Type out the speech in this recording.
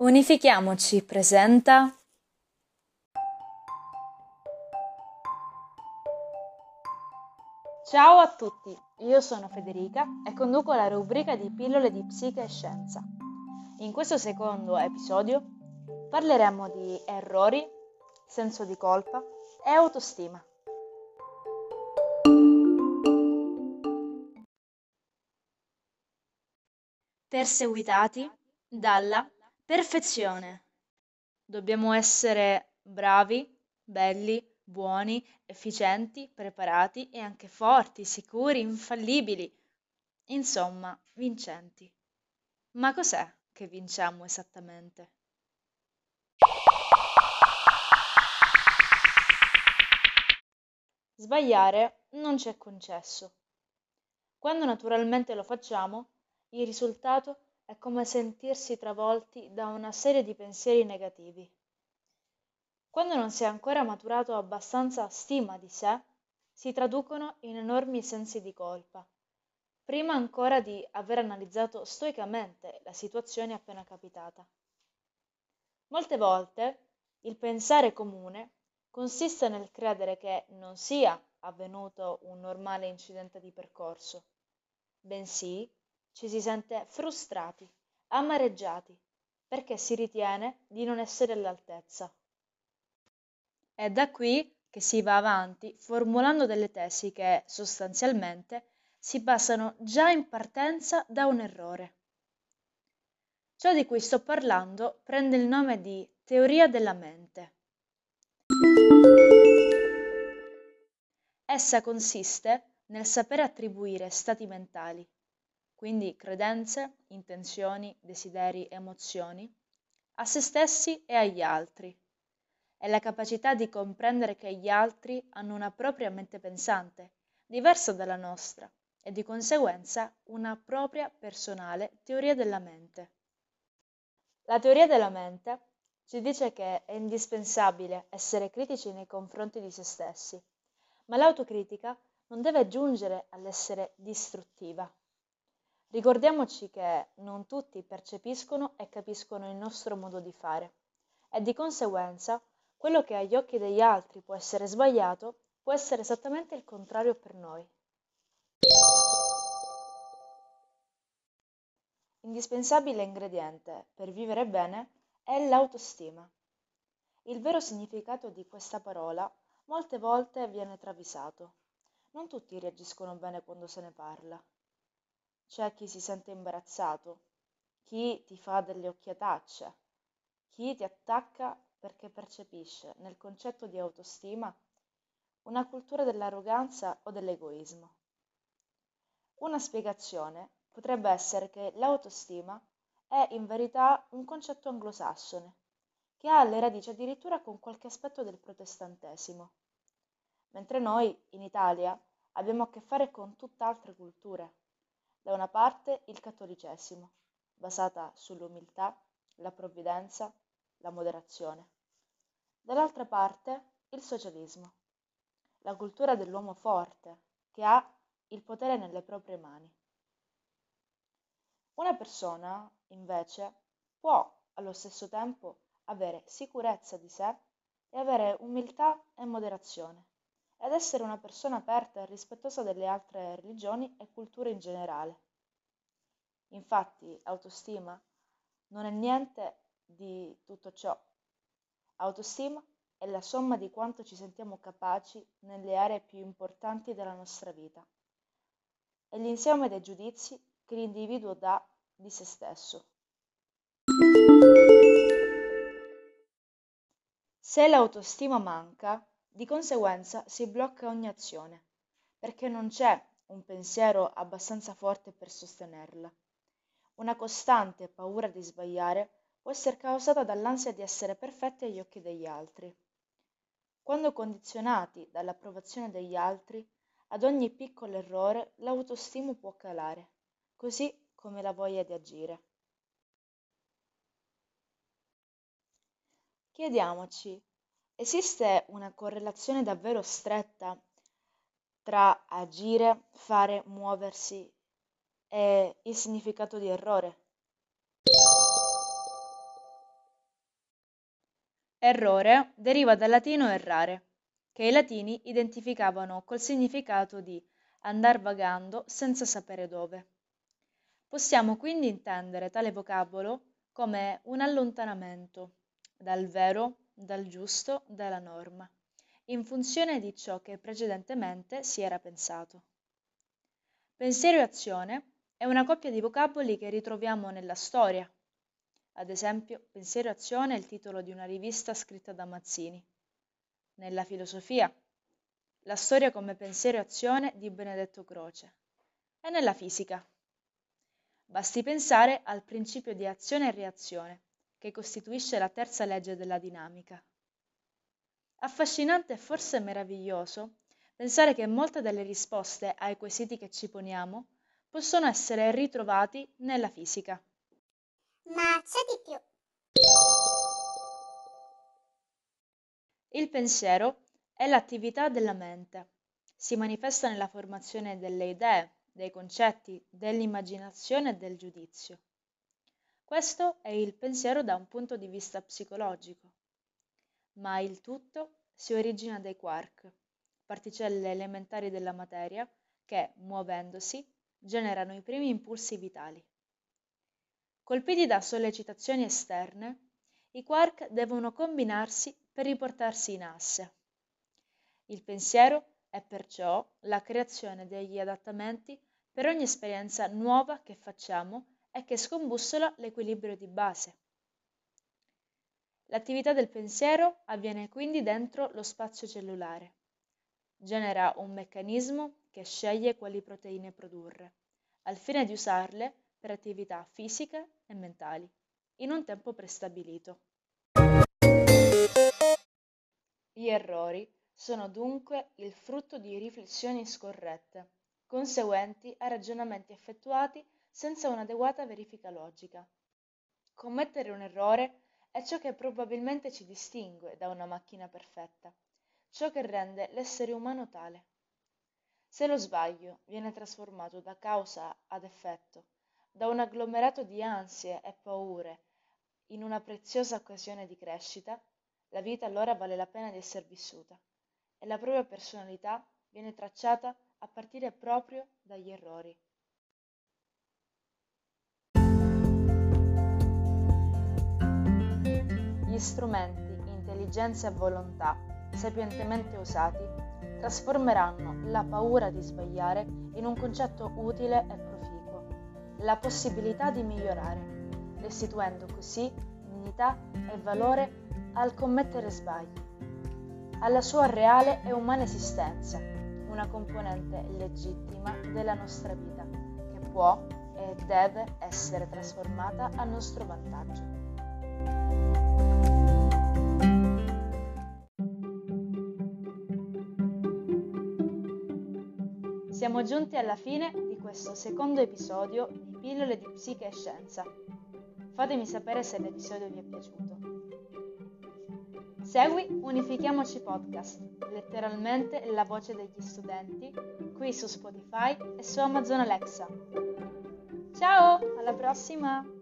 Unifichiamoci presenta Ciao a tutti, io sono Federica e conduco la rubrica di pillole di psiche e scienza. In questo secondo episodio parleremo di errori, senso di colpa e autostima. perseguitati dalla perfezione. Dobbiamo essere bravi, belli, buoni, efficienti, preparati e anche forti, sicuri, infallibili. Insomma, vincenti. Ma cos'è che vinciamo esattamente? Sbagliare non ci è concesso. Quando naturalmente lo facciamo, il risultato è come sentirsi travolti da una serie di pensieri negativi. Quando non si è ancora maturato abbastanza stima di sé, si traducono in enormi sensi di colpa, prima ancora di aver analizzato stoicamente la situazione appena capitata. Molte volte il pensare comune consiste nel credere che non sia avvenuto un normale incidente di percorso, bensì ci si sente frustrati, amareggiati, perché si ritiene di non essere all'altezza. È da qui che si va avanti formulando delle tesi che, sostanzialmente, si basano già in partenza da un errore. Ciò di cui sto parlando prende il nome di teoria della mente. Essa consiste nel sapere attribuire stati mentali, quindi credenze, intenzioni, desideri, emozioni, a se stessi e agli altri. È la capacità di comprendere che gli altri hanno una propria mente pensante, diversa dalla nostra, e di conseguenza una propria personale teoria della mente. La teoria della mente ci dice che è indispensabile essere critici nei confronti di se stessi, ma l'autocritica non deve giungere all'essere distruttiva. Ricordiamoci che non tutti percepiscono e capiscono il nostro modo di fare e di conseguenza quello che agli occhi degli altri può essere sbagliato può essere esattamente il contrario per noi. Indispensabile ingrediente per vivere bene è l'autostima. Il vero significato di questa parola molte volte viene travisato. Non tutti reagiscono bene quando se ne parla c'è chi si sente imbarazzato, chi ti fa delle occhiatacce, chi ti attacca perché percepisce nel concetto di autostima una cultura dell'arroganza o dell'egoismo. Una spiegazione potrebbe essere che l'autostima è in verità un concetto anglosassone, che ha le radici addirittura con qualche aspetto del protestantesimo, mentre noi in Italia abbiamo a che fare con tutt'altre culture da una parte il cattolicesimo, basata sull'umiltà, la provvidenza, la moderazione. Dall'altra parte il socialismo, la cultura dell'uomo forte, che ha il potere nelle proprie mani. Una persona, invece, può allo stesso tempo avere sicurezza di sé e avere umiltà e moderazione ed essere una persona aperta e rispettosa delle altre religioni e culture in generale. Infatti, autostima non è niente di tutto ciò. Autostima è la somma di quanto ci sentiamo capaci nelle aree più importanti della nostra vita. È l'insieme dei giudizi che l'individuo dà di se stesso. Se l'autostima manca, di conseguenza si blocca ogni azione, perché non c'è un pensiero abbastanza forte per sostenerla. Una costante paura di sbagliare può essere causata dall'ansia di essere perfetti agli occhi degli altri. Quando condizionati dall'approvazione degli altri, ad ogni piccolo errore l'autostima può calare, così come la voglia di agire. Chiediamoci Esiste una correlazione davvero stretta tra agire, fare, muoversi e il significato di errore? Errore deriva dal latino errare, che i latini identificavano col significato di andar vagando senza sapere dove. Possiamo quindi intendere tale vocabolo come un allontanamento dal vero, dal giusto, dalla norma, in funzione di ciò che precedentemente si era pensato. Pensiero e azione è una coppia di vocaboli che ritroviamo nella storia. Ad esempio, Pensiero e azione è il titolo di una rivista scritta da Mazzini. Nella filosofia, la storia come pensiero e azione di Benedetto Croce. E nella fisica. Basti pensare al principio di azione e reazione, che costituisce la terza legge della dinamica. Affascinante e forse meraviglioso pensare che molte delle risposte ai quesiti che ci poniamo possono essere ritrovati nella fisica. Ma c'è di più. Il pensiero è l'attività della mente. Si manifesta nella formazione delle idee, dei concetti, dell'immaginazione e del giudizio. Questo è il pensiero da un punto di vista psicologico, ma il tutto si origina dai quark, particelle elementari della materia che, muovendosi, generano i primi impulsi vitali. Colpiti da sollecitazioni esterne, i quark devono combinarsi per riportarsi in asse. Il pensiero è perciò la creazione degli adattamenti per ogni esperienza nuova che facciamo e che scombussola l'equilibrio di base. L'attività del pensiero avviene quindi dentro lo spazio cellulare. Genera un meccanismo che sceglie quali proteine produrre, al fine di usarle per attività fisiche e mentali, in un tempo prestabilito. Gli errori sono dunque il frutto di riflessioni scorrette, conseguenti a ragionamenti effettuati senza un'adeguata verifica logica. Commettere un errore è ciò che probabilmente ci distingue da una macchina perfetta, ciò che rende l'essere umano tale. Se lo sbaglio viene trasformato da causa ad effetto, da un agglomerato di ansie e paure in una preziosa occasione di crescita, la vita allora vale la pena di essere vissuta e la propria personalità viene tracciata a partire proprio dagli errori. Gli strumenti, intelligenza e volontà, sapientemente usati, trasformeranno la paura di sbagliare in un concetto utile e proficuo, la possibilità di migliorare, restituendo così dignità e valore al commettere sbagli alla sua reale e umana esistenza, una componente legittima della nostra vita, che può e deve essere trasformata a nostro vantaggio. Siamo giunti alla fine di questo secondo episodio di Pillole di Psiche e Scienza. Fatemi sapere se l'episodio vi è piaciuto. Segui Unifichiamoci Podcast, letteralmente la voce degli studenti, qui su Spotify e su Amazon Alexa. Ciao, alla prossima!